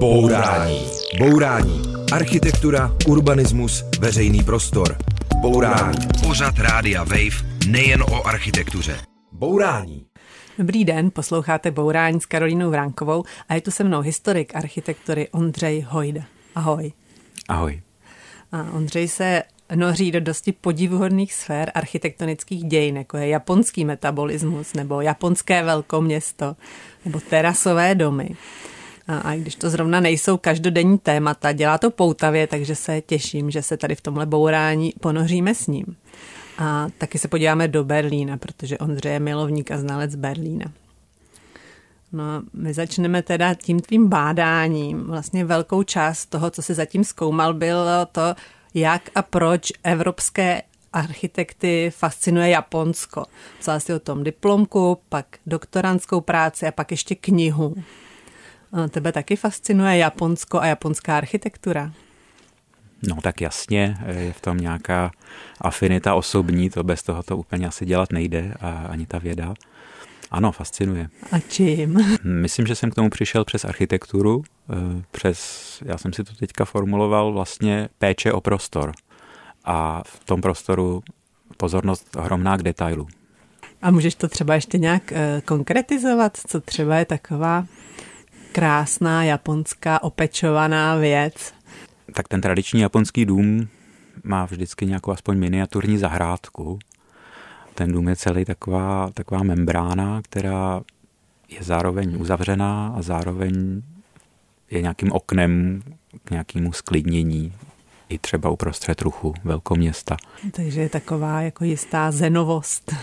Bourání. Bourání. Architektura, urbanismus, veřejný prostor. Bourání. Pořad Rádia Wave nejen o architektuře. Bourání. Dobrý den, posloucháte Bourání s Karolínou Vránkovou a je tu se mnou historik architektury Ondřej Hojda. Ahoj. Ahoj. A Ondřej se noří do dosti podivuhodných sfér architektonických dějin, jako je japonský metabolismus, nebo japonské velkoměsto, nebo terasové domy. A, a když to zrovna nejsou každodenní témata, dělá to poutavě, takže se těším, že se tady v tomhle bourání ponoříme s ním. A taky se podíváme do Berlína, protože Ondřej je milovník a znalec Berlína. No my začneme teda tím tvým bádáním. Vlastně velkou část toho, co se zatím zkoumal, bylo to, jak a proč evropské architekty fascinuje Japonsko. Psal si o tom diplomku, pak doktorantskou práci a pak ještě knihu. A tebe taky fascinuje Japonsko a japonská architektura? No tak jasně, je v tom nějaká afinita osobní, to bez toho to úplně asi dělat nejde a ani ta věda. Ano, fascinuje. A čím? Myslím, že jsem k tomu přišel přes architekturu, eh, přes, já jsem si to teďka formuloval, vlastně péče o prostor. A v tom prostoru pozornost ohromná k detailu. A můžeš to třeba ještě nějak eh, konkretizovat, co třeba je taková krásná japonská opečovaná věc? Tak ten tradiční japonský dům má vždycky nějakou aspoň miniaturní zahrádku, ten dům je celý taková, taková membrána, která je zároveň uzavřená a zároveň je nějakým oknem k nějakému sklidnění i třeba uprostřed ruchu velkoměsta. Takže je taková jako jistá zenovost.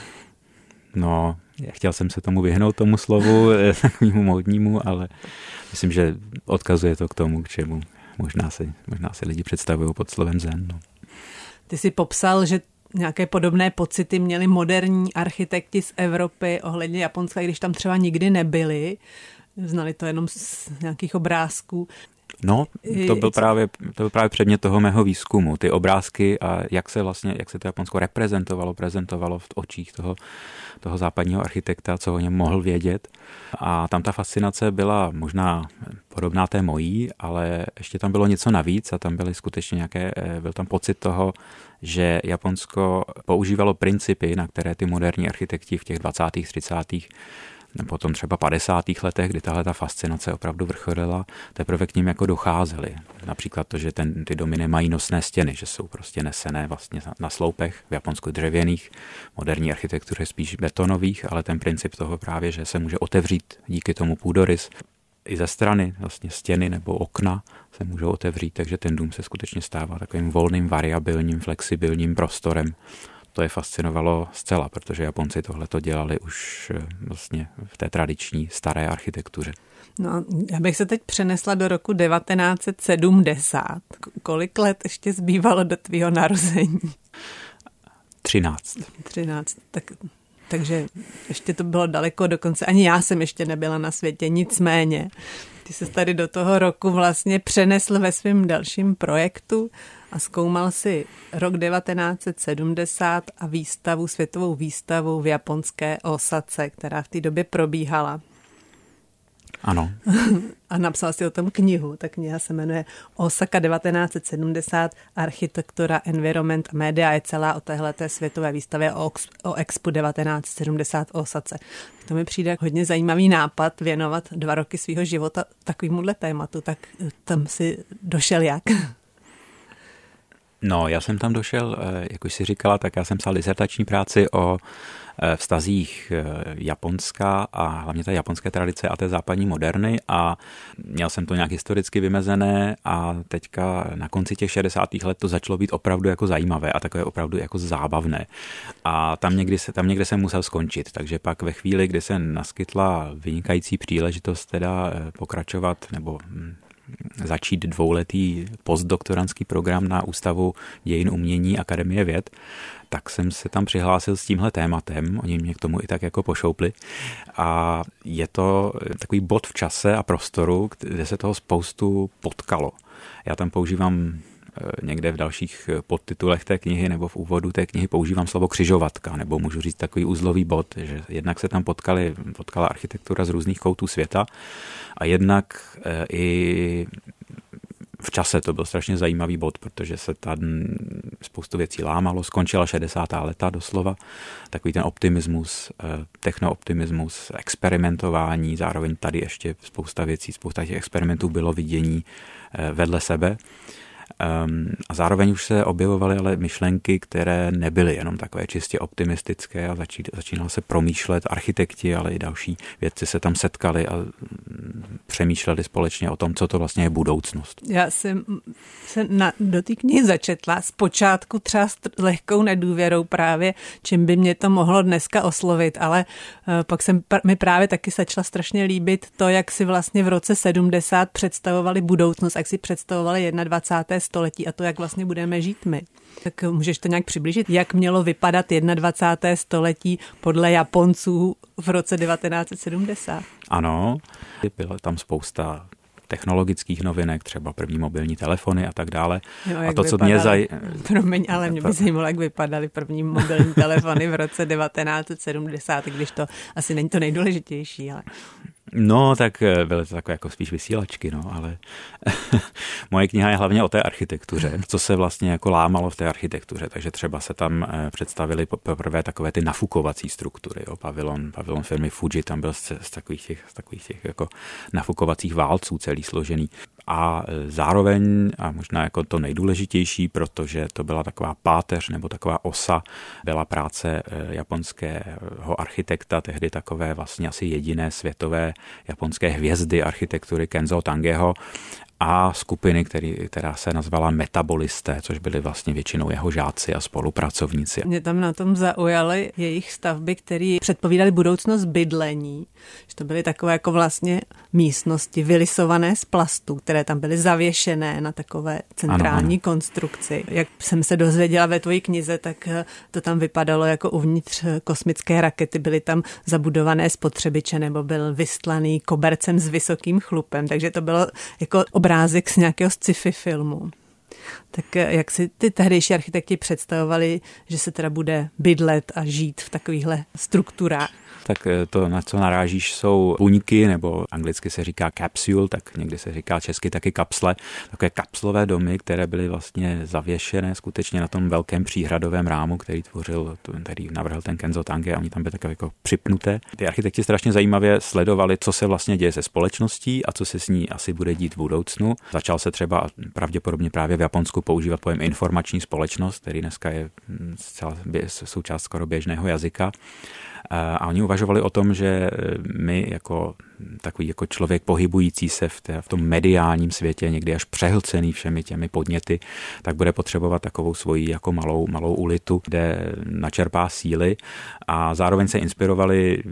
No, chtěl jsem se tomu vyhnout tomu slovu, takovému módnímu, ale myslím, že odkazuje to k tomu, k čemu možná si, možná si lidi představují pod slovem zen. No. Ty jsi popsal, že nějaké podobné pocity měli moderní architekti z Evropy ohledně Japonska, když tam třeba nikdy nebyli. Znali to jenom z nějakých obrázků. No, to byl, právě, to byl právě předmět toho mého výzkumu. Ty obrázky a jak se vlastně, jak se to Japonsko reprezentovalo, prezentovalo v očích toho, toho západního architekta, co o něm mohl vědět. A tam ta fascinace byla možná podobná té mojí, ale ještě tam bylo něco navíc a tam byly skutečně nějaké, eh, byl tam pocit toho, že Japonsko používalo principy, na které ty moderní architekti v těch 20. 30 potom třeba 50. letech, kdy tahle ta fascinace opravdu vrcholila, teprve k ním jako docházely. Například to, že ten, ty domy nemají nosné stěny, že jsou prostě nesené vlastně na sloupech, v Japonsku dřevěných, moderní architektuře spíš betonových, ale ten princip toho právě, že se může otevřít díky tomu půdorys, i ze strany, vlastně stěny nebo okna se můžou otevřít, takže ten dům se skutečně stává takovým volným, variabilním, flexibilním prostorem, to je fascinovalo zcela, protože Japonci tohle to dělali už eh, vlastně v té tradiční staré architektuře. No, já bych se teď přenesla do roku 1970. Kolik let ještě zbývalo do tvýho narození? 13. 13, tak, takže ještě to bylo daleko, dokonce ani já jsem ještě nebyla na světě, nicméně. Ty se tady do toho roku vlastně přenesl ve svém dalším projektu a zkoumal si rok 1970 a výstavu, světovou výstavu v japonské Osace, která v té době probíhala. Ano. A napsal si o tom knihu. Ta kniha se jmenuje Osaka 1970, architektura, environment a média je celá o téhle světové výstavě o, o Expo 1970 Osace. To mi přijde hodně zajímavý nápad věnovat dva roky svého života takovémuhle tématu, tak tam si došel jak? No, já jsem tam došel, eh, jak už si říkala, tak já jsem psal disertační práci o eh, vztazích eh, Japonska a hlavně té japonské tradice a té západní moderny a měl jsem to nějak historicky vymezené a teďka na konci těch 60. let to začalo být opravdu jako zajímavé a takové opravdu jako zábavné. A tam někdy se, tam někde jsem musel skončit, takže pak ve chvíli, kdy se naskytla vynikající příležitost teda pokračovat nebo hm, začít dvouletý postdoktorantský program na Ústavu dějin umění Akademie věd, tak jsem se tam přihlásil s tímhle tématem, oni mě k tomu i tak jako pošoupli a je to takový bod v čase a prostoru, kde se toho spoustu potkalo. Já tam používám někde v dalších podtitulech té knihy nebo v úvodu té knihy používám slovo křižovatka, nebo můžu říct takový uzlový bod, že jednak se tam potkali, potkala architektura z různých koutů světa a jednak i v čase to byl strašně zajímavý bod, protože se tam spoustu věcí lámalo, skončila 60. leta doslova, takový ten optimismus, eh, technooptimismus, experimentování, zároveň tady ještě spousta věcí, spousta těch experimentů bylo vidění eh, vedle sebe. Um, a zároveň už se objevovaly ale myšlenky, které nebyly jenom takové čistě optimistické a začí, začínalo se promýšlet, architekti, ale i další vědci se tam setkali a mm, přemýšleli společně o tom, co to vlastně je budoucnost. Já jsem se na, do té knihy začetla zpočátku třeba s lehkou nedůvěrou právě, čím by mě to mohlo dneska oslovit, ale uh, pak jsem mi právě taky začala strašně líbit to, jak si vlastně v roce 70 představovali budoucnost, jak si představovali 21 století a to, jak vlastně budeme žít my. Tak můžeš to nějak přiblížit, jak mělo vypadat 21. století podle Japonců v roce 1970? Ano, byla tam spousta technologických novinek, třeba první mobilní telefony a tak dále. Jo, a to, co mě zaj... Promiň, ale mě by zajímalo, jak vypadaly první mobilní telefony v roce 1970, když to asi není to nejdůležitější, ale... No, tak eh, byly to takové jako spíš vysílačky, no, ale moje kniha je hlavně o té architektuře, co se vlastně jako lámalo v té architektuře, takže třeba se tam eh, představili poprvé takové ty nafukovací struktury, jo, pavilon, pavilon firmy Fuji, tam byl z, z takových těch, z takových těch jako nafukovacích válců celý složený a e, zároveň, a možná jako to nejdůležitější, protože to byla taková páteř nebo taková osa, byla práce e, japonského architekta, tehdy takové vlastně asi jediné světové japonské hvězdy architektury Kenzo Tangeho a skupiny, který, která se nazvala metabolisté, což byly vlastně většinou jeho žáci a spolupracovníci. Mě tam na tom zaujaly jejich stavby, které předpovídaly budoucnost bydlení. Že to byly takové jako vlastně místnosti vylisované z plastů, které tam byly zavěšené na takové centrální ano, ano. konstrukci. Jak jsem se dozvěděla ve tvojí knize, tak to tam vypadalo jako uvnitř kosmické rakety. Byly tam zabudované spotřebiče nebo byl vystlaný kobercem s vysokým chlupem, takže to bylo jako obrázek z nějakého sci-fi filmu. Tak eh, jak si ty tehdejší architekti představovali, že se teda bude bydlet a žít v takovýchhle strukturách? Tak eh, to, na co narážíš, jsou buňky, nebo anglicky se říká capsule, tak někdy se říká česky taky kapsle, takové kapslové domy, které byly vlastně zavěšené skutečně na tom velkém příhradovém rámu, který tvořil, který navrhl ten Kenzo Tange a oni tam byly takové jako připnuté. Ty architekti strašně zajímavě sledovali, co se vlastně děje se společností a co se s ní asi bude dít v budoucnu. Začal se třeba pravděpodobně právě v Japonsku používat pojem informační společnost, který dneska je hm, zcela součást skoro běžného jazyka. A oni uvažovali o tom, že e, my jako takový jako člověk pohybující se v, té, v tom mediálním světě, někdy až přehlcený všemi těmi podněty, tak bude potřebovat takovou svoji jako malou, malou ulitu, kde načerpá síly. A zároveň se inspirovali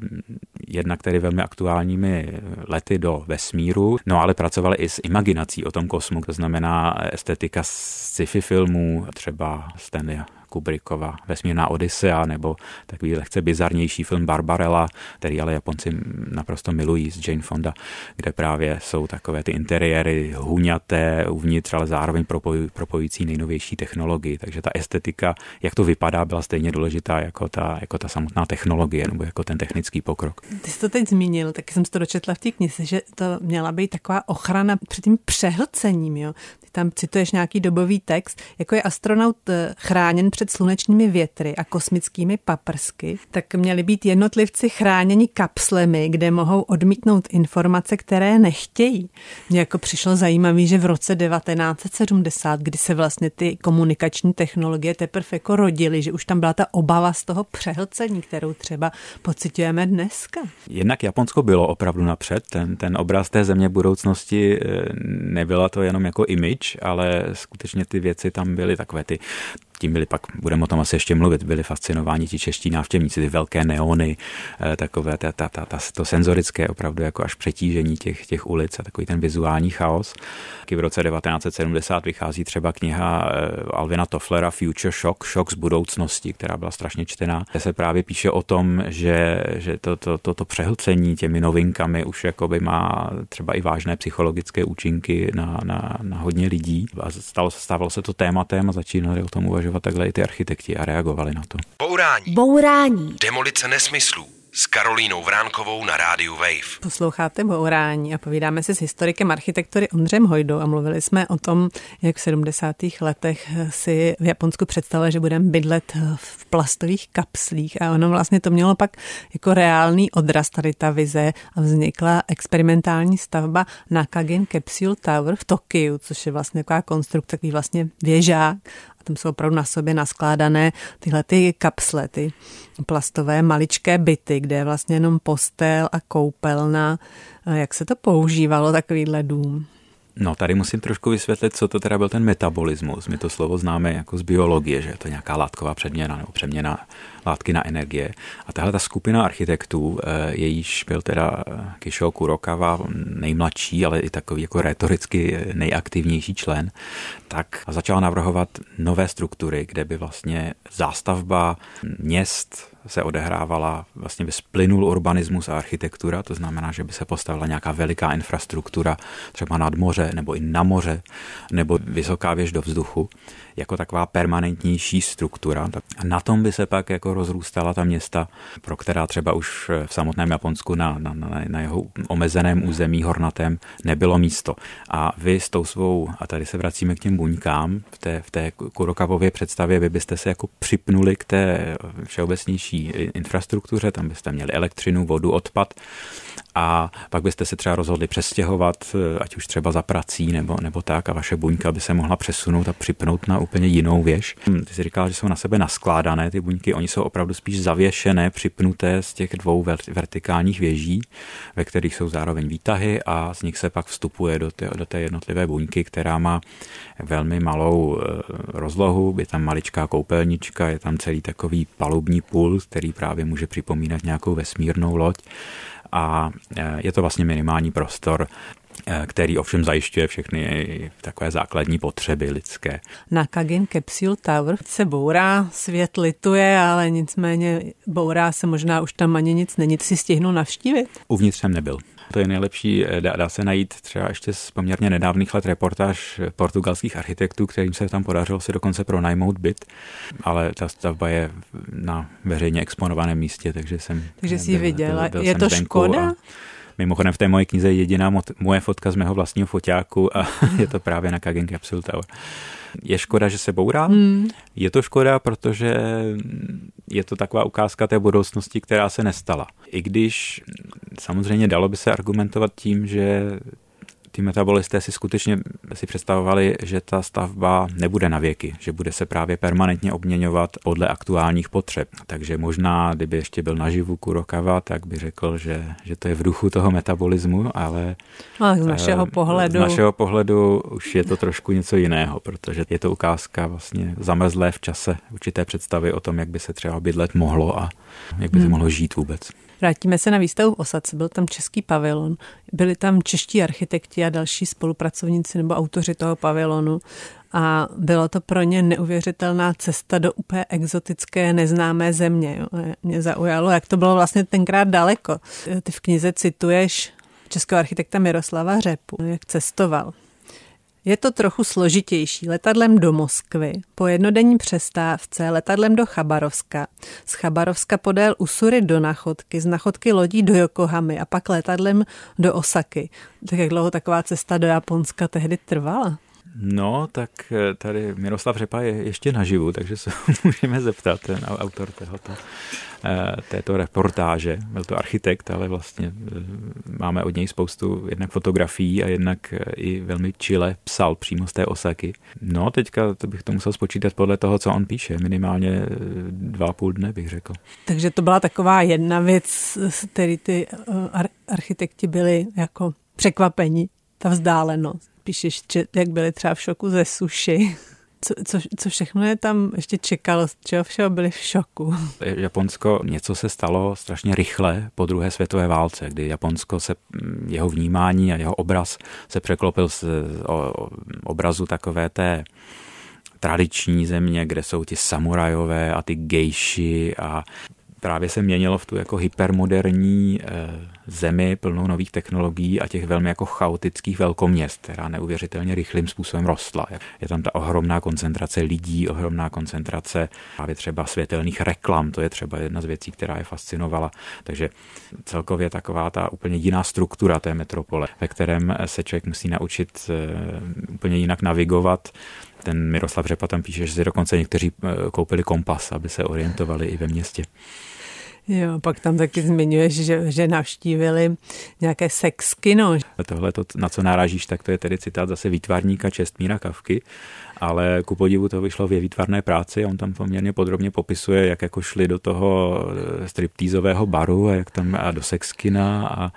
jednak tedy velmi aktuálními lety do vesmíru, no ale pracovali i s imaginací o tom kosmu, to znamená estetika sci-fi filmů, třeba Stanley Kubrickova Vesmírná Odisea nebo takový lehce bizarnější film Barbarella, který ale Japonci naprosto milují z Jane Fonda, kde právě jsou takové ty interiéry huňaté uvnitř, ale zároveň propoj, propojující nejnovější technologii. Takže ta estetika, jak to vypadá, byla stejně důležitá jako ta, jako ta samotná technologie nebo jako ten technický pokrok. Ty jsi to teď zmínil, taky jsem to dočetla v té knize, že to měla být taková ochrana před tím přehlcením. Jo? Tam cituješ nějaký dobový text, jako je astronaut eh, chráněn před slunečními větry a kosmickými paprsky, tak měli být jednotlivci chráněni kapslemi, kde mohou odmítnout informace, které nechtějí. Mně jako přišlo zajímavé, že v roce 1970, kdy se vlastně ty komunikační technologie teprve jako rodily, že už tam byla ta obava z toho přehlcení, kterou třeba pocitujeme dneska. Jednak Japonsko bylo opravdu napřed, ten, ten obraz té země budoucnosti eh, nebyla to jenom jako image, ale skutečně ty věci tam byly takové ty tím byli pak, budeme o tom asi ještě mluvit, byli fascinováni ti čeští návštěvníci, ty velké neony, eh, takové ta, ta, ta, ta, to senzorické opravdu jako až přetížení těch, těch ulic a takový ten vizuální chaos. Taky v roce 1970 vychází třeba kniha eh, Alvina Tofflera Future Shock, šok z budoucnosti, která byla strašně čtená, kde se právě píše o tom, že, že to, to, to, to přehlcení těmi novinkami už jakoby má třeba i vážné psychologické účinky na, na, na hodně lidí. A stalo, stávalo se to tématem a začínali o tom uvažovat takhle i ty architekti a reagovali na to. Bourání. Bourání. Demolice nesmyslů s Karolínou Vránkovou na rádiu Wave. Posloucháte Bourání a povídáme si s historikem architektury Ondřem Hojdou a mluvili jsme o tom, jak v 70. letech si v Japonsku představili, že budeme bydlet v plastových kapslích a ono vlastně to mělo pak jako reálný odraz tady ta vize a vznikla experimentální stavba Nakagin Capsule Tower v Tokiu, což je vlastně taková konstrukce, takový vlastně věžák tam jsou opravdu na sobě naskládané tyhle ty kapsle, ty plastové maličké byty, kde je vlastně jenom postel a koupelna. Jak se to používalo, takovýhle dům? No, tady musím trošku vysvětlit, co to teda byl ten metabolismus. My to slovo známe jako z biologie, že je to nějaká látková předměna nebo přeměna látky na energie. A tahle ta skupina architektů, eh, jejíž byl teda Kishio Kurokawa nejmladší, ale i takový jako retoricky nejaktivnější člen, tak začala navrhovat nové struktury, kde by vlastně zástavba měst se odehrávala, vlastně by splynul urbanismus a architektura, to znamená, že by se postavila nějaká veliká infrastruktura, třeba nad moře nebo i na moře, nebo vysoká věž do vzduchu, jako taková permanentnější struktura. A na tom by se pak jako rozrůstala ta města, pro která třeba už v samotném Japonsku na, na, na, jeho omezeném území hornatém nebylo místo. A vy s tou svou, a tady se vracíme k těm buňkám, v té, v té Kurokavově představě, vy byste se jako připnuli k té všeobecnější infrastruktuře, tam byste měli elektřinu, vodu, odpad a pak byste se třeba rozhodli přestěhovat, ať už třeba za prací nebo, nebo tak a vaše buňka by se mohla přesunout a připnout na úplně jinou věž. Ty jsi říkal, že jsou na sebe naskládané ty buňky, oni jsou opravdu spíš zavěšené, připnuté z těch dvou vertikálních věží, ve kterých jsou zároveň výtahy a z nich se pak vstupuje do té, do té jednotlivé buňky, která má velmi malou eh, rozlohu, je tam maličká koupelnička, je tam celý takový palubní půl, který právě může připomínat nějakou vesmírnou loď a e, je to vlastně minimální prostor e, který ovšem zajišťuje všechny takové základní potřeby lidské. Na Kagin Capsule Tower se bourá, svět lituje, ale nicméně bourá se možná už tam ani nic není. si stihnu navštívit? Uvnitř jsem nebyl. To je nejlepší, e, dá, dá se najít třeba ještě z poměrně nedávných let reportáž portugalských architektů, kterým se tam podařilo si dokonce pronajmout byt, ale ta stavba je na veřejně exponovaném místě, takže jsem... Takže jsi ji viděla. Je to škoda? A, Mimochodem v té moje knize je jediná moje fotka z mého vlastního foťáku a je to právě na Kagen Capsule Tower. Je škoda, že se bourá. Hmm. Je to škoda, protože je to taková ukázka té budoucnosti, která se nestala. I když samozřejmě dalo by se argumentovat tím, že ty metabolisté si skutečně si představovali, že ta stavba nebude na věky, že bude se právě permanentně obměňovat podle aktuálních potřeb. Takže možná, kdyby ještě byl naživu Kurokava, tak by řekl, že, že to je v duchu toho metabolismu, ale no, z našeho pohledu. Z našeho pohledu už je to trošku něco jiného, protože je to ukázka vlastně zamrzlé v čase určité představy o tom, jak by se třeba bydlet mohlo a jak by se hmm. mohlo žít vůbec. Vrátíme se na výstavu v Osadce. Byl tam český pavilon, byli tam čeští architekti a další spolupracovníci nebo autoři toho pavilonu. A bylo to pro ně neuvěřitelná cesta do úplně exotické, neznámé země. Mě zaujalo, jak to bylo vlastně tenkrát daleko. Ty v knize cituješ českého architekta Miroslava Řepu, jak cestoval. Je to trochu složitější letadlem do Moskvy, po jednodenní přestávce letadlem do Chabarovska, z Chabarovska podél Usury do Nachodky, z Nachodky lodí do Yokohamy a pak letadlem do Osaky. Tak jak dlouho taková cesta do Japonska tehdy trvala? No, tak eh, tady Miroslav Řepa je ještě naživu, takže se můžeme zeptat, ten autor tohoto, eh, této reportáže. Byl to architekt, ale vlastně eh, máme od něj spoustu jednak fotografií a jednak i velmi čile psal přímo z té Osaky. No, teďka to bych to musel spočítat podle toho, co on píše. Minimálně dva půl dne, bych řekl. Takže to byla taková jedna věc, který ty architekti byli jako překvapení, ta vzdálenost píšeš, že jak byli třeba v šoku ze suši. Co, co, co všechno je tam ještě čekalo, z čeho všeho byli v šoku? Japonsko, něco se stalo strašně rychle po druhé světové válce, kdy Japonsko se, jeho vnímání a jeho obraz se překlopil z obrazu takové té tradiční země, kde jsou ti samurajové a ty gejši a právě se měnilo v tu jako hypermoderní eh, zemi plnou nových technologií a těch velmi jako chaotických velkoměst, která neuvěřitelně rychlým způsobem rostla. Je tam ta ohromná koncentrace lidí, ohromná koncentrace právě třeba světelných reklam, to je třeba jedna z věcí, která je fascinovala. Takže celkově taková ta úplně jiná struktura té metropole, ve kterém se člověk musí naučit eh, úplně jinak navigovat ten Miroslav Řepa tam píše, že si dokonce někteří eh, koupili kompas, aby se orientovali i ve městě. Jo, pak tam taky zmiňuješ, že, že navštívili nějaké sex kino. Tohle, to, na co narážíš, tak to je tedy citát zase výtvarníka Čestmíra Kavky, ale ku podivu to vyšlo v výtvarné práci a on tam poměrně podrobně popisuje, jak jako šli do toho eh, striptýzového baru a jak tam a do sexkina a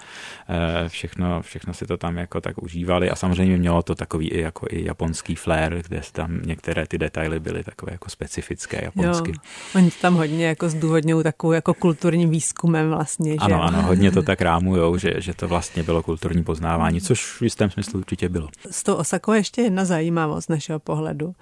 eh, všechno, všechno si to tam jako tak užívali a samozřejmě mělo to takový i jako i japonský flair, kde tam některé ty detaily byly takové jako specifické japonsky. Jo, oni tam hodně jako zdůvodňují takovou jako kulturním výzkumem vlastně. Že? Ano, ano, hodně to tak rámujou, že, že to vlastně bylo kulturní poznávání, což v jistém smyslu určitě bylo. S tou Osakou ještě jedna zajímavost z našeho pohledu pohledu.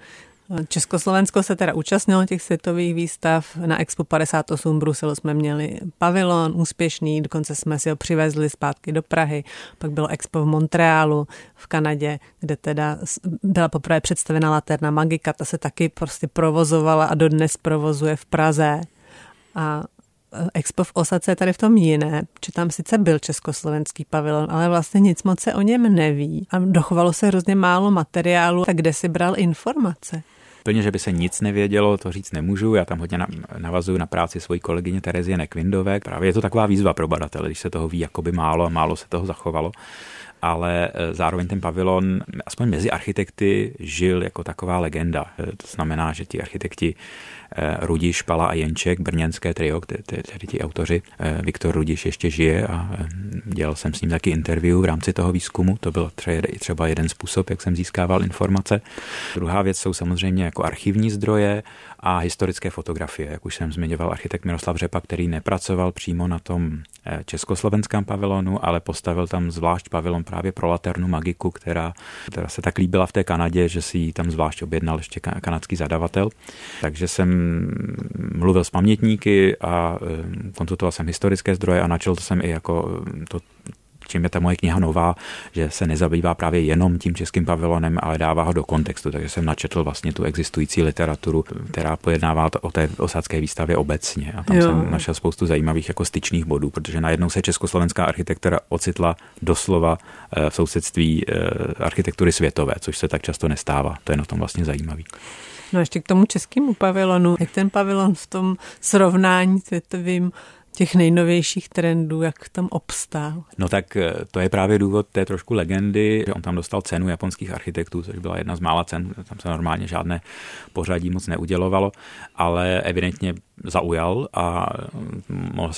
Československo se teda účastnilo těch světových výstav. Na Expo 58 v Bruselu jsme měli pavilon úspěšný, dokonce jsme si ho přivezli zpátky do Prahy. Pak bylo Expo v Montrealu v Kanadě, kde teda byla poprvé představena Laterna Magika. Ta se taky prostě provozovala a dodnes provozuje v Praze. A Expo v Osace je tady v tom jiné, že tam sice byl československý pavilon, ale vlastně nic moc se o něm neví a dochovalo se hrozně málo materiálu, tak kde si bral informace? Plně, že by se nic nevědělo, to říct nemůžu. Já tam hodně navazuju na práci svojí kolegyně Terezie Nekvindové. Právě je to taková výzva pro badatele, když se toho ví jakoby málo a málo se toho zachovalo ale e, zároveň ten pavilon, aspoň mezi architekty, žil jako taková legenda. E, to znamená, že ti architekti Rudiš, Pala a Jenček, brněnské trio, tedy ti autoři. Eh, Viktor Rudiš ještě žije a eh, dělal jsem s ním taky interview v rámci toho výzkumu. To byl třeba jeden způsob, jak jsem získával informace. Druhá věc jsou samozřejmě jako archivní zdroje a historické fotografie. Jak už jsem zmiňoval, architekt Miroslav Řepa, který nepracoval přímo na tom československém pavilonu, ale postavil tam zvlášť pavilon právě pro Laternu Magiku, která, která se tak líbila v té Kanadě, že si ji tam zvlášť objednal ještě kanadský zadavatel. Takže jsem mluvil s pamětníky a eh, konzultoval jsem historické zdroje a načal jsem i jako eh, to, čím je ta moje kniha nová, že se nezabývá právě jenom tím českým pavilonem, ale dává ho do kontextu. Takže jsem načetl vlastně tu existující literaturu, která pojednává o té osadské výstavě obecně. A tam jo. jsem našel spoustu zajímavých jako styčných bodů, protože najednou se československá architektura ocitla doslova eh, v sousedství architektury světové, což se tak často nestává. To je na tom vlastně zajímavý. No ještě k tomu českému pavilonu. Jak ten pavilon v tom srovnání světovým těch nejnovějších trendů, jak tam obstál? No tak eh, to je právě důvod té trošku legendy, že on tam dostal cenu japonských architektů, což byla jedna z mála cen, tam se normálně žádné pořadí moc neudělovalo, ale evidentně zaujal a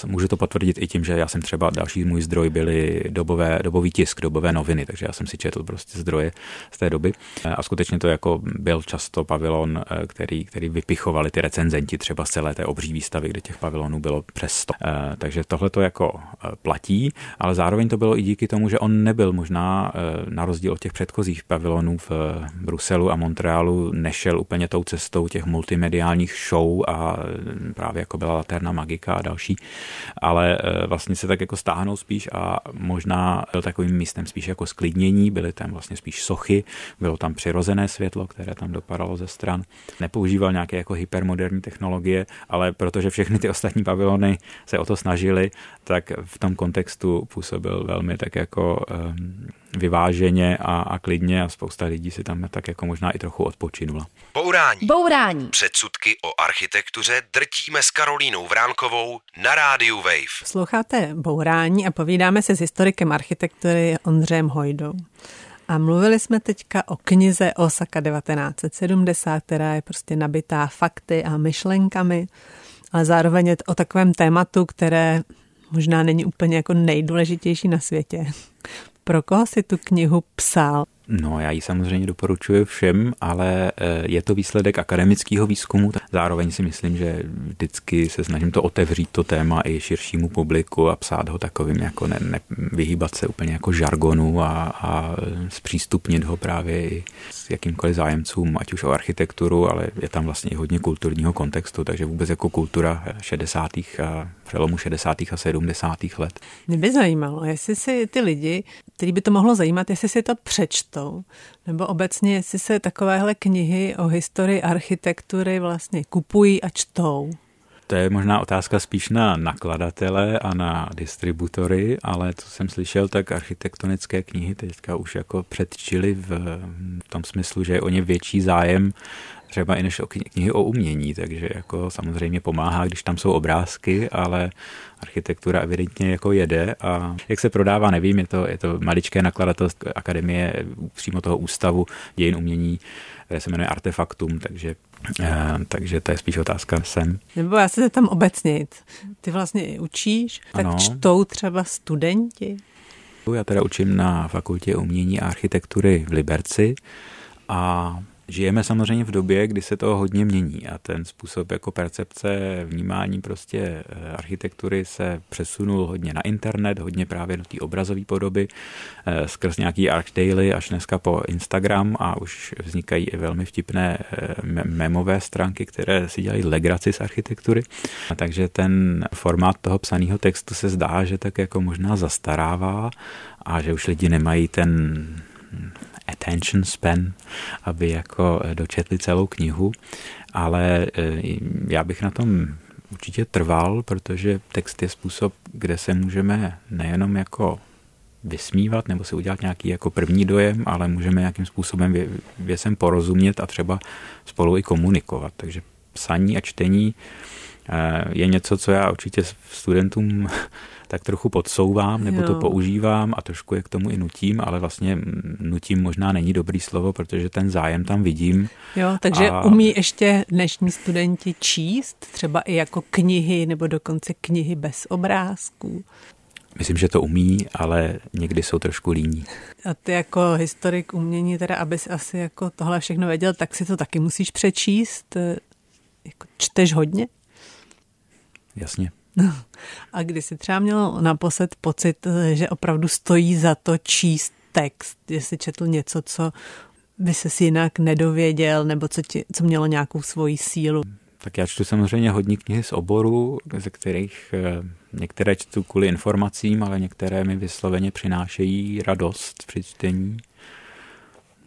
můžu to potvrdit i tím, že já jsem třeba další můj zdroj byly dobové, dobový tisk, dobové noviny, takže já jsem si četl prostě zdroje z té doby a skutečně to jako byl často pavilon, eh, který, který vypichovali ty recenzenti třeba z celé té obří výstavy, kde těch pavilonů bylo přes 100. Eh, takže tohle to jako eh, platí, ale zároveň to bylo i díky tomu, že on nebyl možná na rozdíl od těch předchozích pavilonů v Bruselu a Montrealu nešel úplně tou cestou těch multimediálních show a právě jako byla Laterna Magika a další, ale e, vlastně se tak jako stáhnou spíš a možná byl takovým místem spíš jako sklidnění, byly tam vlastně spíš sochy, bylo tam přirozené světlo, které tam dopadalo ze stran. Nepoužíval nějaké jako hypermoderní technologie, ale protože všechny ty ostatní pavilony se o to snažili, tak v tom kontextu působil velmi tak jako um, vyváženě a, a klidně a spousta lidí si tam tak jako možná i trochu odpočinula. Bourání. Bourání. Předsudky o architektuře drtíme s Karolínou Vránkovou na rádiu Wave. Sloucháte Bourání a povídáme se s historikem architektury Ondřejem Hojdou. A mluvili jsme teďka o knize Osaka 1970, která je prostě nabitá fakty a myšlenkami, ale zároveň je o takovém tématu, které možná není úplně jako nejdůležitější na světě. Pro koho si tu knihu psal? No, já ji samozřejmě doporučuji všem, ale eh, je to výsledek akademického výzkumu. Zároveň si myslím, že vždycky se snažím to otevřít, to téma i širšímu publiku a psát ho takovým, jako ne, ne vyhýbat se úplně jako žargonu a, a zpřístupnit ho právě i s jakýmkoliv zájemcům, ať už o architekturu, ale je tam vlastně i hodně kulturního kontextu, takže vůbec jako kultura 60. a přelomu 60. a 70. let. Mě by zajímalo, jestli si ty lidi, který by to mohlo zajímat, jestli si to přečtou, nebo obecně, jestli se takovéhle knihy o historii architektury vlastně kupují a čtou. To je možná otázka spíš na nakladatele a na distributory, ale co jsem slyšel, tak architektonické knihy teďka už jako předčili v, v tom smyslu, že je o ně větší zájem třeba i než o knihy o umění, takže jako samozřejmě pomáhá, když tam jsou obrázky, ale architektura evidentně jako jede a jak se prodává, nevím, je to, je to maličké nakladatelství akademie přímo toho ústavu dějin umění, které se jmenuje Artefaktum, takže Uh, takže to je spíš otázka sem. Nebo já se tam obecně. Ty vlastně i učíš, tak ano. čtou třeba studenti? Já teda učím na fakultě umění a architektury v Liberci a Žijeme samozřejmě v době, kdy se to hodně mění a ten způsob jako percepce, vnímání prostě eh, architektury se přesunul hodně na internet, hodně právě do té obrazové podoby, eh, skrz nějaký Arc Daily až dneska po Instagram a už vznikají i velmi vtipné eh, memové stránky, které si dělají legraci z architektury. A takže ten formát toho psaného textu se zdá, že tak jako možná zastarává a že už lidi nemají ten attention span, aby jako eh, dočetli celou knihu, ale eh, já bych na tom určitě trval, protože text je způsob, kde se můžeme nejenom jako vysmívat nebo si udělat nějaký jako první dojem, ale můžeme nějakým způsobem věcem porozumět a třeba spolu i komunikovat. Takže psaní a čtení eh, je něco, co já určitě studentům tak trochu podsouvám nebo jo. to používám a trošku je k tomu i nutím, ale vlastně nutím možná není dobrý slovo, protože ten zájem tam vidím. Jo, takže a... umí ještě dnešní studenti číst třeba i jako knihy nebo dokonce knihy bez obrázků. Myslím, že to umí, ale někdy jsou trošku líní. A ty jako historik umění, teda abys asi jako tohle všechno věděl, tak si to taky musíš přečíst. Jako čteš hodně? Jasně. A kdy jsi třeba měl naposled pocit, že opravdu stojí za to číst text, jestli četl něco, co by se jinak nedověděl, nebo co, ti, co mělo nějakou svoji sílu? Tak já čtu samozřejmě hodně knihy z oboru, ze kterých eh, některé čtu kvůli informacím, ale některé mi vysloveně přinášejí radost při čtení.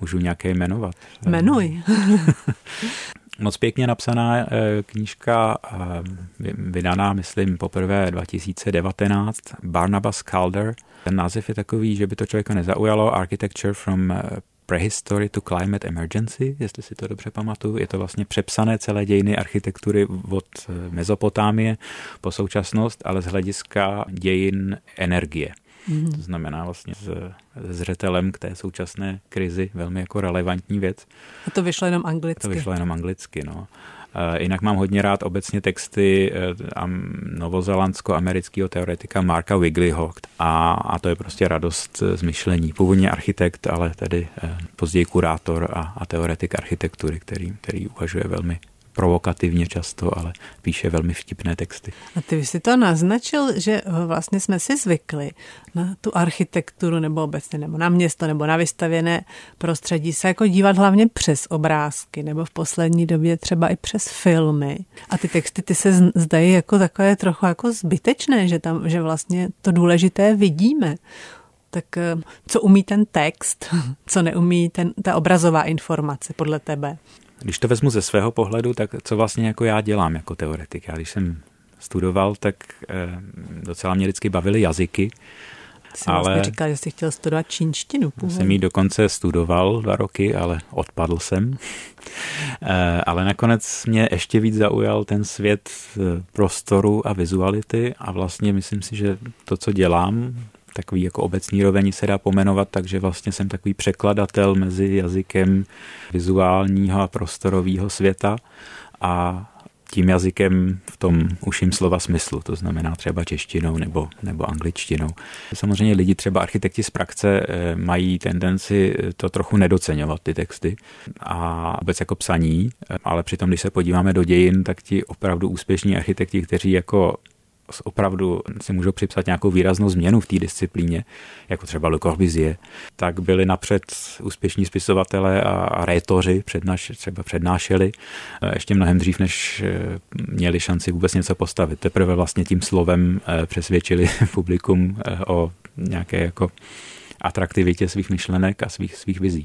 Můžu nějaké jmenovat. Jmenuj. Moc pěkně napsaná eh, knížka, eh, vydaná, myslím, poprvé 2019, Barnabas Calder. Ten název je takový, že by to člověka nezaujalo, Architecture from eh, Prehistory to Climate Emergency, jestli si to dobře pamatuju. Je to vlastně přepsané celé dějiny architektury od Mezopotámie po současnost, ale z hlediska dějin energie. Mm. To znamená vlastně s zřetelem k té současné krizi velmi jako relevantní věc. A to vyšlo jenom anglicky. To vyšlo jenom anglicky, no. Jinak mám hodně rád obecně texty e, novozelandsko-amerického teoretika Marka Wigleyho a, a to je prostě radost z myšlení. Původně architekt, ale tedy e, později kurátor a, a teoretik architektury, který, který uvažuje velmi provokativně často, ale píše velmi vtipné texty. A ty jsi to naznačil, že eh, vlastně jsme si zvykli na tu architekturu nebo obecně nebo na město nebo na vystavěné prostředí se jako dívat hlavně přes obrázky nebo v poslední době třeba i přes filmy. A ty texty ty se zdají jako takové trochu jako zbytečné, že tam, že vlastně to důležité vidíme. Tak eh, co umí ten text, co neumí ten, ta obrazová informace podle tebe? Když to vezmu ze svého pohledu, tak co vlastně jako já dělám jako teoretik? Já když jsem studoval, tak eh, docela mě vždycky bavily jazyky. Jsi ale vlastně říkal, že jsi chtěl studovat čínštinu. Původně. Jsem ji dokonce studoval dva roky, ale odpadl jsem. Eh, ale nakonec mě ještě víc zaujal ten svět eh, prostoru a vizuality a vlastně myslím si, že to, co dělám, takový jako obecní rovení se dá pomenovat, takže vlastně jsem takový překladatel mezi jazykem vizuálního a prostorového světa a tím jazykem v tom uším slova smyslu, to znamená třeba češtinou nebo, nebo angličtinou. Samozřejmě lidi, třeba architekti z praxe, eh, mají tendenci to trochu nedocenovat, ty texty a vůbec jako psaní, ale přitom, když se podíváme do dějin, tak ti opravdu úspěšní architekti, kteří jako opravdu si můžou připsat nějakou výraznou změnu v té disciplíně, jako třeba Le Corbusier, tak byli napřed úspěšní spisovatelé a, rétoři přednaš, třeba přednášeli e, ještě mnohem dřív, než e, měli šanci vůbec něco postavit. Teprve vlastně tím slovem e, přesvědčili publikum o nějaké jako atraktivitě svých myšlenek a svých, svých vizí.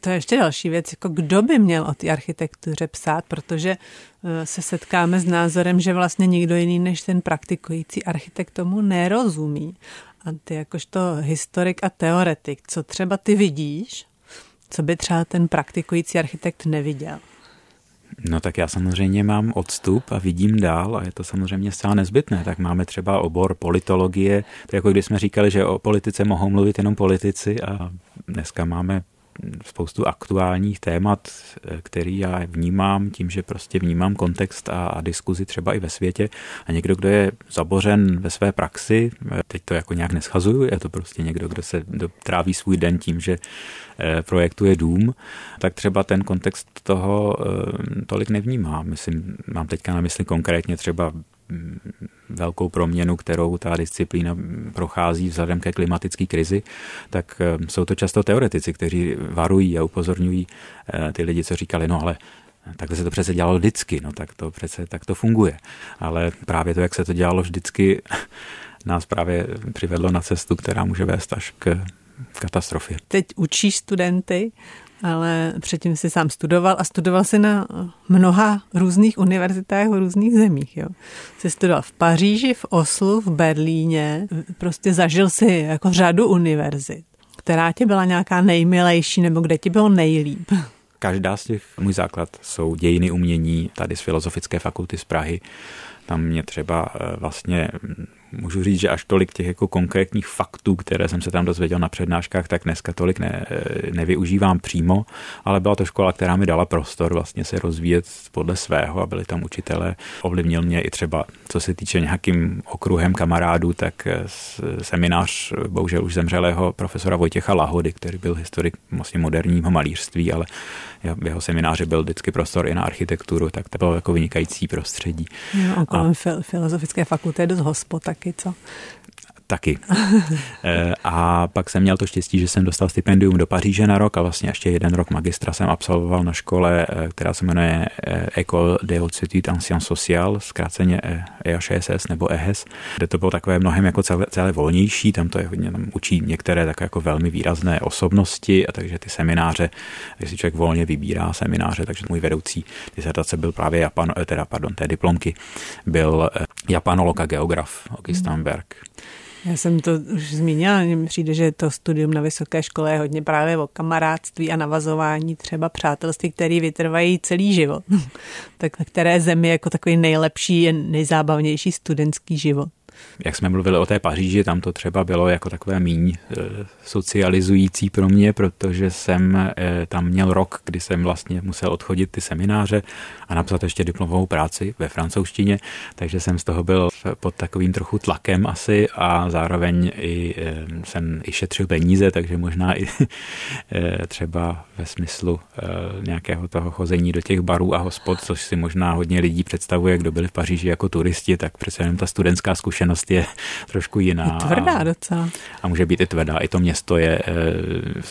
To je ještě další věc, jako kdo by měl o té architektuře psát, protože eh, se setkáme s názorem, že vlastně nikdo jiný než ten praktikující architekt tomu nerozumí. A ty jakožto historik a teoretik, co třeba ty vidíš, co by třeba ten praktikující architekt neviděl? No tak já samozřejmě mám odstup a vidím dál a je to samozřejmě zcela nezbytné. Tak máme třeba obor politologie, to jako když jsme říkali, že o politice mohou mluvit jenom politici a dneska máme spoustu aktuálních témat, který já vnímám tím, že prostě vnímám kontext a, a diskuzi třeba i ve světě. A někdo, kdo je zabořen ve své praxi, teď to jako nějak neschazuju, je to prostě někdo, kdo se tráví svůj den tím, že eh, projektuje dům, tak třeba ten kontext toho eh, tolik nevnímá. Myslím, mám teďka na mysli konkrétně třeba velkou proměnu, kterou ta disciplína prochází vzhledem ke klimatické krizi, tak eh, jsou to často teoretici, kteří varují a upozorňují eh, ty lidi, co říkali, no ale takhle se to přece dělalo vždycky, no tak to přece tak to funguje. Ale právě to, jak se to dělalo vždycky, nás právě přivedlo na cestu, která může vést až k katastrofě. Teď učíš studenty ale předtím si sám studoval a studoval si na mnoha různých univerzitách v různých zemích. Jo. Jsi studoval v Paříži, v Oslu, v Berlíně, prostě zažil si jako řadu univerzit. Která tě byla nějaká nejmilejší nebo kde ti bylo nejlíp? Každá z těch, můj základ jsou dějiny umění tady z Filozofické fakulty z Prahy. Tam mě třeba eh, vlastně můžu říct, že až tolik těch jako konkrétních faktů, které jsem se tam dozvěděl na přednáškách, tak dneska tolik ne, nevyužívám přímo, ale byla to škola, která mi dala prostor vlastně se rozvíjet podle svého a byli tam učitelé. Ovlivnil mě i třeba, co se týče nějakým okruhem kamarádů, tak seminář bohužel už zemřelého profesora Vojtěcha Lahody, který byl historik vlastně moderního malířství, ale v jeho semináři byl vždycky prostor i na architekturu, tak to bylo jako vynikající prostředí. No, kolem a, filozofické fakulty je dost hospod taky, co? Taky. Eh, a pak jsem měl to štěstí, že jsem dostal stipendium do Paříže na rok a vlastně ještě jeden rok magistra jsem absolvoval na škole, eh, která se jmenuje eh, École des Hautes Études en Sciences Sociales, zkráceně EHSS nebo EHS, kde to bylo takové mnohem jako celé, celé volnější, tam to je hodně, tam učí některé tak jako velmi výrazné osobnosti a takže ty semináře, když si člověk volně vybírá semináře, takže můj vedoucí disertace byl právě Japan, teda pardon, té diplomky, byl japanolog a geograf Augustin Berg. Já jsem to už zmínila, mně přijde, že to studium na vysoké škole je hodně právě o kamarádství a navazování třeba přátelství, které vytrvají celý život. tak které zemi jako takový nejlepší, nejzábavnější studentský život jak jsme mluvili o té Paříži, tam to třeba bylo jako takové míň e, socializující pro mě, protože jsem e, tam měl rok, kdy jsem vlastně musel odchodit ty semináře a napsat ještě diplomovou práci ve francouzštině, takže jsem z toho byl pod takovým trochu tlakem asi a zároveň i e, jsem i šetřil peníze, takže možná i třeba ve smyslu nějakého toho chození do těch barů a hospod, což si možná hodně lidí představuje, kdo byli v Paříži jako turisti, tak přece jenom ta studentská zkušenost zkušenost je trošku jiná. Je tvrdá docela. A může být i tvrdá. I to město je, eh,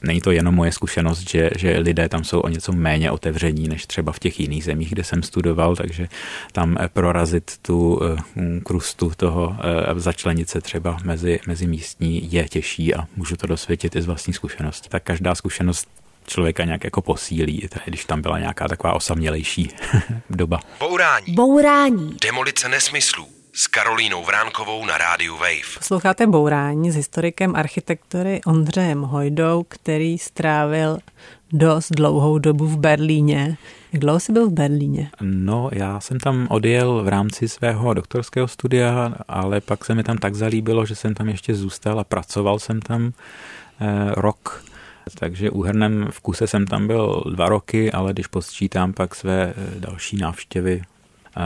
není to jenom moje zkušenost, že, že lidé tam jsou o něco méně otevření než třeba v těch jiných zemích, kde jsem studoval, takže tam eh, prorazit tu eh, krustu toho, začlenit se třeba mezi, mezi místní je těžší a můžu to dosvědčit i z vlastní zkušenosti. Tak každá zkušenost člověka nějak jako posílí, když tam byla nějaká taková osamělejší doba. Bourání. Bourání. Demolice nesmyslů s Karolínou Vránkovou na rádiu Wave. Posloucháte Bourání s historikem architektury Ondřejem Hojdou, který strávil dost dlouhou dobu v Berlíně. Jak dlouho jsi byl v Berlíně? No, já jsem tam odjel v rámci svého doktorského studia, ale pak se mi tam tak zalíbilo, že jsem tam ještě zůstal a pracoval jsem tam eh, rok. Takže úhrnem v kuse jsem tam byl dva roky, ale když posčítám pak své eh, další návštěvy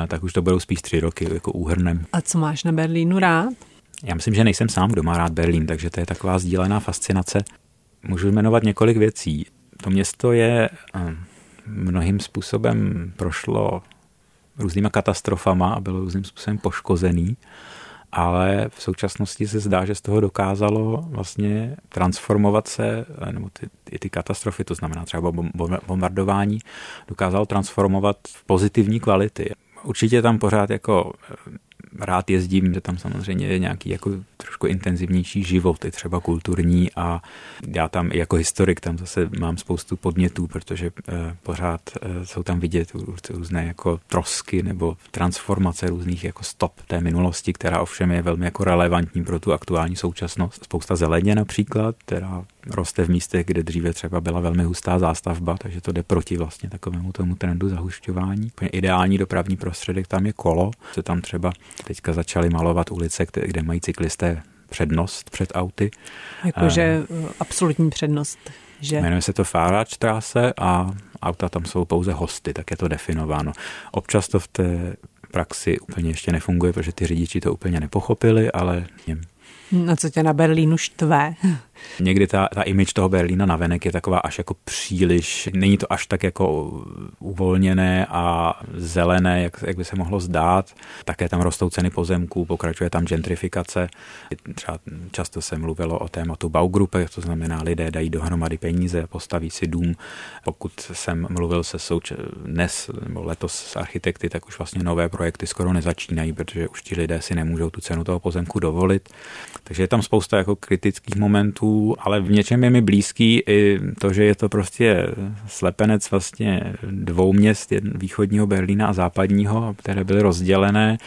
tak už to budou spíš tři roky jako úhrnem. A co máš na Berlínu rád? Já myslím, že nejsem sám, kdo má rád Berlín, takže to je taková sdílená fascinace. Můžu jmenovat několik věcí. To město je eh, mnohým způsobem prošlo různýma katastrofama a bylo různým způsobem poškozený, ale v současnosti se zdá, že z toho dokázalo vlastně transformovat se, nebo ty, ty, ty katastrofy, to znamená třeba bombardování, dokázalo transformovat v pozitivní kvality. Určitě tam pořád jako eh, rád jezdím, že tam samozřejmě je nějaký jako trošku intenzivnější život, i třeba kulturní a já tam jako historik tam zase mám spoustu podnětů, protože eh, pořád eh, jsou tam vidět různé jako trosky nebo transformace různých jako stop té minulosti, která ovšem je velmi jako relevantní pro tu aktuální současnost. Spousta zeleně například, která roste v místech, kde dříve třeba byla velmi hustá zástavba, takže to jde proti vlastně takovému tomu trendu zahušťování. Ideální dopravní prostředek tam je kolo, se tam třeba teďka začali malovat ulice, kde mají cyklisté přednost před auty. Jakože uh, absolutní přednost. Že... Jmenuje se to Fahrradstraße a auta tam jsou pouze hosty, tak je to definováno. Občas to v té praxi úplně ještě nefunguje, protože ty řidiči to úplně nepochopili, ale na co tě na Berlínu štve? Někdy ta, ta image toho Berlína na venek je taková až jako příliš, není to až tak jako uvolněné a zelené, jak, jak by se mohlo zdát. Také tam rostou ceny pozemků, pokračuje tam gentrifikace. Třeba často se mluvilo o tématu Baugruppe, to znamená lidé dají dohromady peníze, postaví si dům. Pokud jsem mluvil se souč- dnes nebo letos s architekty, tak už vlastně nové projekty skoro nezačínají, protože už ti lidé si nemůžou tu cenu toho pozemku dovolit. Takže je tam spousta jako kritických momentů, ale v něčem je mi blízký i to, že je to prostě slepenec vlastně dvou měst, východního Berlína a západního, které byly rozdělené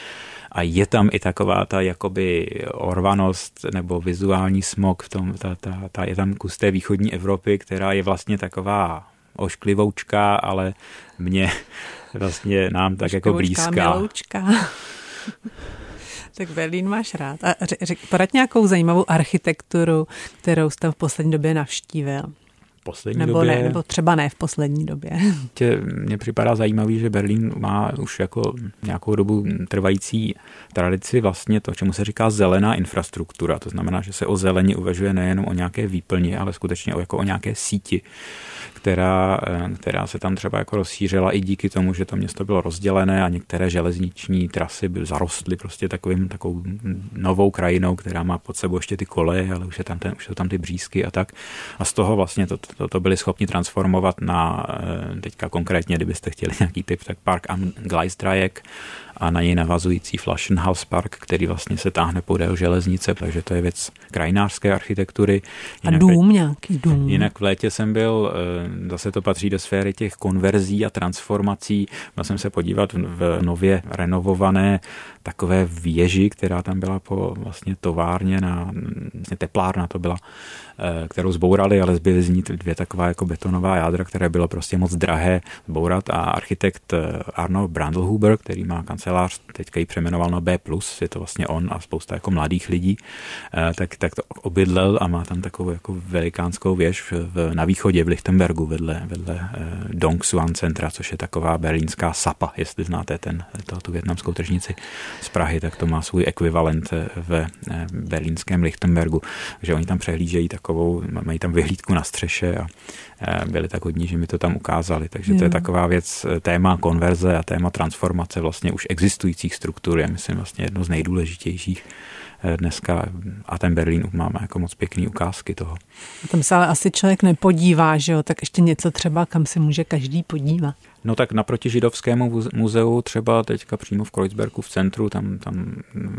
a je tam i taková ta jakoby orvanost nebo vizuální smog v tom, ta, ta, ta, je tam kus té východní Evropy, která je vlastně taková ošklivoučka, ale mě vlastně nám tak jako blízká. Miloučka. Tak Berlín máš rád. A řek, porad nějakou zajímavou architekturu, kterou jste v poslední době navštívil. Poslední nebo době, ne, nebo třeba ne v poslední době. Tě, mně připadá zajímavý, že Berlín má už jako nějakou dobu trvající tradici vlastně to, čemu se říká zelená infrastruktura. To znamená, že se o zelení uvažuje nejenom o nějaké výplně, ale skutečně o, jako o nějaké síti která, eh, která se tam třeba jako rozšířila i díky tomu, že to město bylo rozdělené a některé železniční trasy byly zarostly prostě takovým, takovou novou krajinou, která má pod sebou ještě ty koleje, ale už, je tam ten, už jsou tam ty břízky a tak. A z toho vlastně to, to, to byli schopni transformovat na, eh, teďka konkrétně, kdybyste chtěli nějaký typ, tak Park am Gleisdreieck, a na něj navazující Flaschenhaus Park, který vlastně se táhne podél železnice, takže to je věc krajinářské architektury. Jinak, a dům nějaký dům. Jinak v létě jsem byl, eh, zase to patří do sféry těch konverzí a transformací. Byl jsem se podívat v nově renovované takové věži, která tam byla po vlastně továrně na, vlastně teplárna to byla, eh, kterou zbourali, ale zbyly z ní dvě taková jako betonová jádra, které bylo prostě moc drahé zbourat a architekt eh, Arno Brandlhuber, který má kancelář, teďka ji přeměnoval na B+, je to vlastně on a spousta jako mladých lidí, eh, tak, tak to obydlel a má tam takovou jako velikánskou věž v, na východě v Lichtenbergu vedle, vedle Dongsuan centra, což je taková berlínská sapa, jestli znáte ten, to, tu větnamskou tržnici z Prahy, tak to má svůj ekvivalent ve eh, berlínském Lichtenbergu. že oni tam přehlížejí takovou, mají tam vyhlídku na střeše a eh, byli tak hodní, že mi to tam ukázali. Takže to je taková věc, eh, téma konverze a téma transformace vlastně už existujících struktur je, myslím, vlastně jedno z nejdůležitějších dneska a ten Berlín máme jako moc pěkný ukázky toho. Tam se ale asi člověk nepodívá, že jo, tak ještě něco třeba, kam se může každý podívat. No tak naproti židovskému muzeu, třeba teďka přímo v Kreuzbergu v centru, tam, tam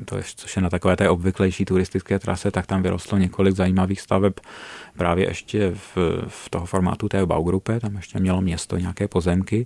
to je, což je na takové té obvyklejší turistické trase, tak tam vyrostlo několik zajímavých staveb právě ještě v, v toho formátu té Baugruppe, tam ještě mělo město nějaké pozemky.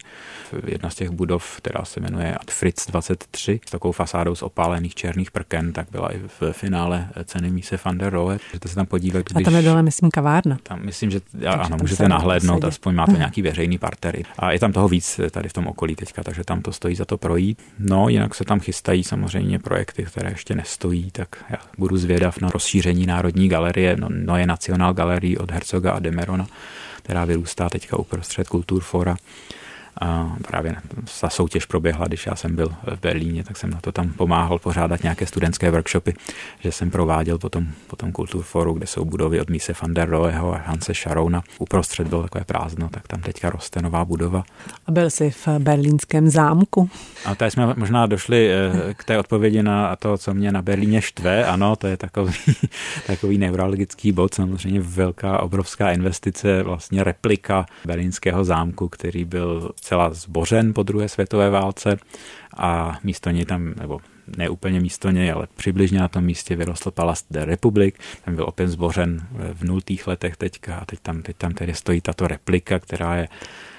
Jedna z těch budov, která se jmenuje Ad Fritz 23, s takovou fasádou z opálených černých prken, tak byla i v finále ceny Mise van der Rohe. Můžete se tam podívat. Když, a tam je dole, myslím, kavárna. Tam myslím, že takže ano, můžete nahlédnout, aspoň máte nějaký veřejný partery. A je tam toho víc tady v tom okolí teďka, takže tam to stojí za to projít. No, jinak se tam chystají samozřejmě projekty, které ještě nestojí, tak já budu zvědav na rozšíření Národní galerie, no, no je National Galerie od Herzoga a Demerona, která vyrůstá teďka uprostřed Kulturfora právě ta soutěž proběhla, když já jsem byl v Berlíně, tak jsem na to tam pomáhal pořádat nějaké studentské workshopy, že jsem prováděl potom, potom Kulturforu, kde jsou budovy od Mise van der Roheho a Hanse Sharouna. Uprostřed bylo takové prázdno, tak tam teďka roste nová budova. A byl jsi v berlínském zámku? A tady jsme možná došli eh, k té odpovědi na to, co mě na Berlíně štve. Ano, to je takový, takový neurologický bod, samozřejmě velká, obrovská investice, vlastně replika berlínského zámku, který byl celá zbořen po druhé světové válce a místo něj tam, nebo ne úplně místo něj, ale přibližně na tom místě vyrostl Palast der Republik, ten byl opět zbořen v nultých letech teďka a teď tam, teď tam tedy stojí tato replika, která je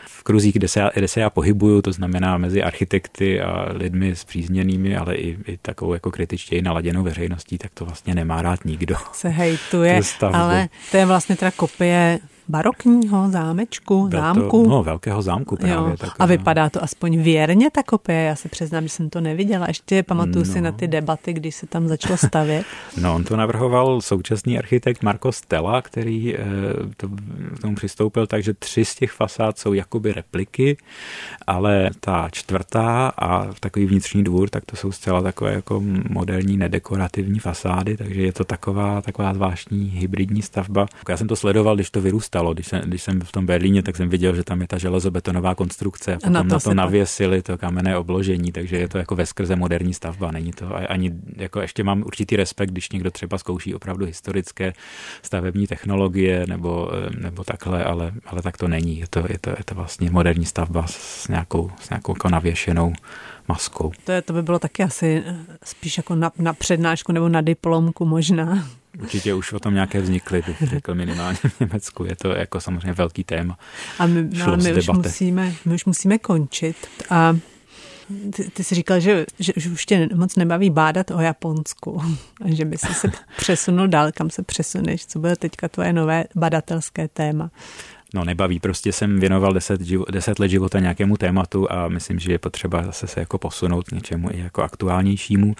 v kruzích, kde se, kde se já pohybuju, to znamená mezi architekty a lidmi zpřízněnými, ale i, i takovou jako kritičtěji naladěnou veřejností, tak to vlastně nemá rád nikdo. Se hejtuje, ale to je vlastně teda kopie barokního zámečku, Byl zámku. To, no, velkého zámku právě. Jo. A vypadá to aspoň věrně ta kopie, já se přiznám, že jsem to neviděla. Ještě pamatuju no. si na ty debaty, když se tam začalo stavět. no, on to navrhoval současný architekt Marco Stella, který eh, to, k tomu přistoupil tak, že tři z těch fasád jsou jakoby repliky, ale ta čtvrtá a takový vnitřní dvůr, tak to jsou zcela takové jako moderní nedekorativní fasády, takže je to taková, taková zvláštní hybridní stavba. Já jsem to sledoval, když to vyrůstalo stalo. Když jsem, když jsem v tom Berlíně, tak jsem viděl, že tam je ta železobetonová konstrukce a potom na to, na to navěsili to kamenné obložení, takže je to jako veskrze moderní stavba. Není to ani, jako ještě mám určitý respekt, když někdo třeba zkouší opravdu historické stavební technologie nebo, nebo takhle, ale, ale tak to není. Je to, je to, je to vlastně moderní stavba s nějakou, s nějakou jako navěšenou maskou. To, je, to by bylo taky asi spíš jako na, na přednášku nebo na diplomku možná. Určitě už o tom nějaké vznikly, bych řekl minimálně v Německu. Je to jako samozřejmě velký téma. A my, no, my, už, musíme, my už musíme končit. A ty, ty jsi říkal, že, že, že už tě moc nebaví bádat o Japonsku. A že by si se přesunul dál, kam se přesuneš. Co bude teďka tvoje nové badatelské téma? No, nebaví. Prostě jsem věnoval deset, živo, deset let života nějakému tématu a myslím, že je potřeba zase se jako posunout k něčemu i jako aktuálnějšímu.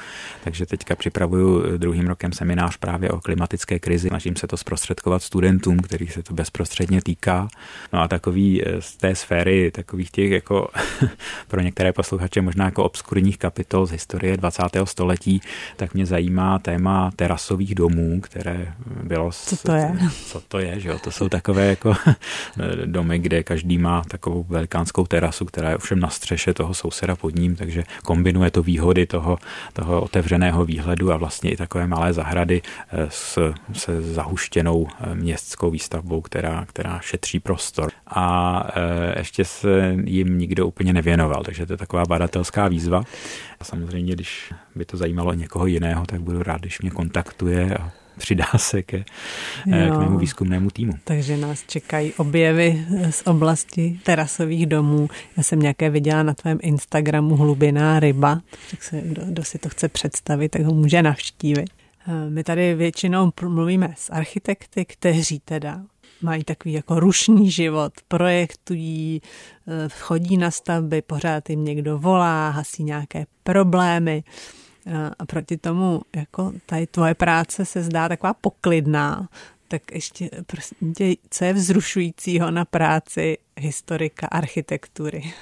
Takže teďka připravuju druhým rokem seminář právě o klimatické krizi. Snažím se to zprostředkovat studentům, kterých se to bezprostředně týká. No a takový eh, z té sféry, takových těch jako pro některé posluchače možná jako obskurních kapitol z historie 20. století, tak mě zajímá téma terasových domů, které bylo... Co to je? Co to je, že jo? To jsou takové jako domy, kde každý má takovou velikánskou terasu, která je ovšem na střeše toho souseda pod ním, takže kombinuje to výhody toho, toho otevřeného výhledu a vlastně i takové malé zahrady eh, s, se zahuštěnou eh, městskou výstavbou, která, která šetří prostor. A eh, ještě se jim nikdo úplně nevěnoval, takže to je taková badatelská výzva. A samozřejmě, když by to zajímalo někoho jiného, tak budu rád, když mě kontaktuje a přidá se ke, eh, k mému výzkumnému týmu. Takže nás čekají objevy z oblasti terasových domů. Já jsem nějaké viděla na tvém Instagramu Hlubiná ryba, tak se, kdo, kdo si to chce představit, tak ho může navštívit. Eh, my tady většinou mluvíme s architekty, kteří teda mají takový jako rušný život, projektují, eh, chodí na stavby, pořád jim někdo volá, hasí nějaké problémy. A proti tomu, jako tady tvoje práce se zdá taková poklidná, tak ještě prostě, co je vzrušujícího na práci historika architektury?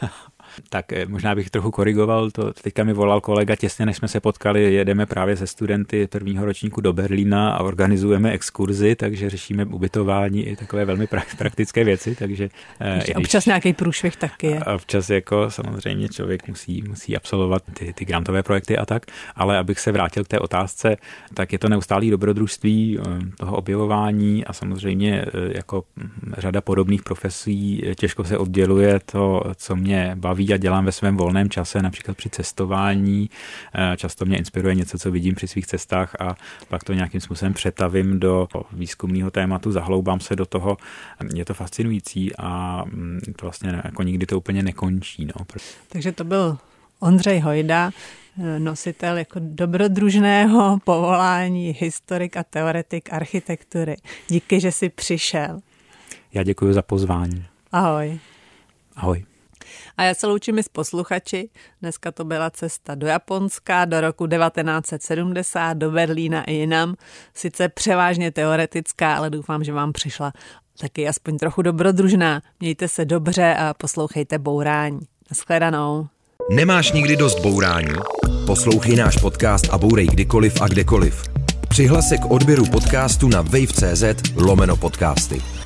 tak eh, možná bych trochu korigoval, to teďka mi volal kolega těsně, než jsme se potkali, jedeme právě se studenty prvního ročníku do Berlína a organizujeme exkurzy, takže řešíme ubytování i takové velmi praktické věci, takže... Eh, Ještě občas nějaký průšvih taky je. A občas jako samozřejmě člověk musí, musí absolvovat ty, ty grantové projekty a tak, ale abych se vrátil k té otázce, tak je to neustálý dobrodružství eh, toho objevování a samozřejmě jako řada podobných profesí těžko se odděluje to, co mě baví a dělám ve svém volném čase, například při cestování. Eh, často mě inspiruje něco, co vidím při svých cestách a pak to nějakým způsobem přetavím do výzkumného tématu, zahloubám se do toho. Je to fascinující a mm, to vlastně jako nikdy to úplně nekončí. No. Takže to byl Ondřej Hojda, eh, nositel jako dobrodružného povolání, historik a teoretik architektury. Díky, že jsi přišel. Já děkuji za pozvání. Ahoj. Ahoj. A já se loučím i s posluchači. Dneska to byla cesta do Japonska, do roku 1970, do Berlína i jinam. Sice převážně teoretická, ale doufám, že vám přišla taky aspoň trochu dobrodružná. Mějte se dobře a poslouchejte bourání. Naschledanou. Nemáš nikdy dost bourání? Poslouchej náš podcast a bourej kdykoliv a kdekoliv. Přihlas se k odběru podcastu na wave.cz lomeno podcasty.